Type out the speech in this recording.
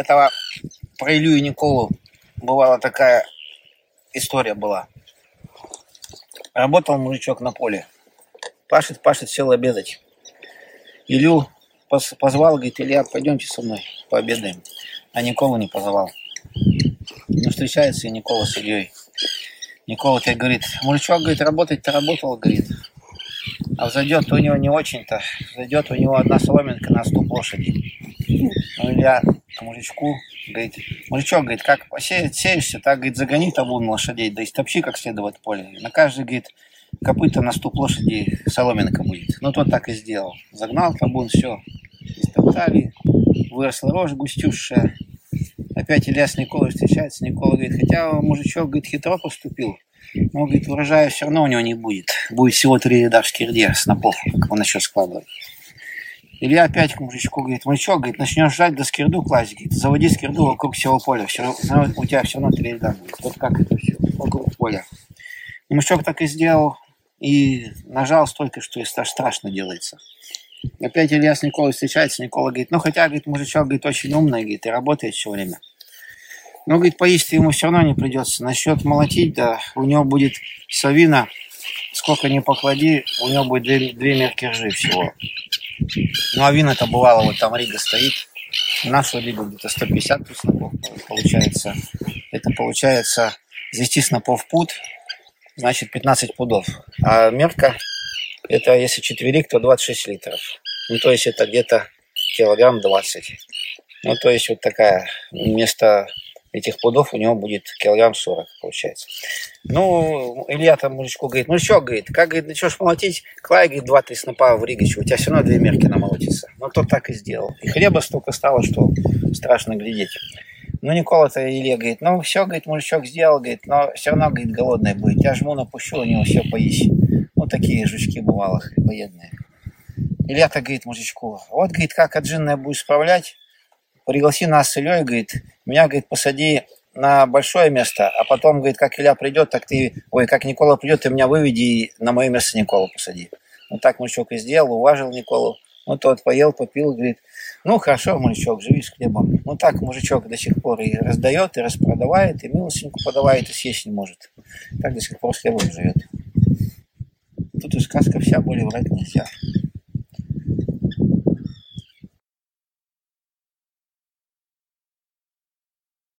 этого про Илью и Николу бывала такая история была. Работал мужичок на поле. Пашет, пашет, сел обедать. Поз- позвал, говорит, Илья, пойдемте со мной пообедаем. А Николу не позвал. Ну, встречается и Никола с Ильей. Никола тебе говорит, мужичок, говорит, работать-то работал, говорит. А взойдет у него не очень-то. Зайдет у него одна соломинка на ступ лошади. Ну, Илья мужичку говорит, мужичок, говорит, как сеешься, так, говорит, загони табун лошадей, да истопчи как следует поле. На каждый, говорит, копыта на ступ лошади соломинка будет. Ну, тот так и сделал. Загнал табун, все. Истоптали, выросла рожь густющая. Опять Илья с Николой встречается. Никола говорит, хотя мужичок, говорит, хитро поступил. Но, говорит, урожая все равно у него не будет. Будет всего три ряда в скирде снопов, как он начнет складывать. Илья опять к мужичку говорит, мужичок, говорит, начнешь жать, до скирду класть, говорит, заводи скирду вокруг всего поля, все равно, у тебя все равно три ряда будет. Вот как это все, вокруг поля. И мужичок так и сделал, и нажал столько, что и страшно делается. Опять Илья с Николой встречается, Никола говорит, ну хотя, говорит, мужичок, говорит, очень умный, говорит, и работает все время. Но, говорит, поесть ему все равно не придется. Насчет молотить, да, у него будет совина, сколько ни поклади, у него будет две, две мерки ржи всего. Ну, а вина-то бывало, вот там Рига стоит. Наша Рига где-то 150 тут снопов получается. Это получается с 10 снопов пуд, значит 15 пудов. А мерка, это если четверик, то 26 литров. Ну, то есть это где-то килограмм 20. Ну, то есть вот такая, вместо этих пудов у него будет килограмм 40, получается. Ну, Илья там мужичку говорит, ну что, говорит, как, говорит, начнешь молотить, клай, говорит, два-три снопа в Ригачу, у тебя все равно две мерки намолотится. Ну, тот так и сделал. И хлеба столько стало, что страшно глядеть. Ну, Никола-то Илья говорит, ну, все, говорит, мужичок сделал, говорит, но все равно, говорит, голодный будет. Я жму напущу, у него все поесть. Ну, такие жучки бывало, военные. Илья-то говорит мужичку, вот, говорит, как отжинная будешь справлять, пригласи нас с Ильей, говорит, меня, говорит, посади на большое место, а потом, говорит, как Илья придет, так ты, ой, как Никола придет, ты меня выведи и на мое место Николу посади. Вот так мужичок и сделал, уважил Николу. Ну, тот поел, попил, говорит, ну, хорошо, мужичок, живи с хлебом. Ну, так мужичок до сих пор и раздает, и распродавает, и милостинку подавает, и съесть не может. Так до сих пор с хлебом живет. Тут и сказка вся, более врать нельзя.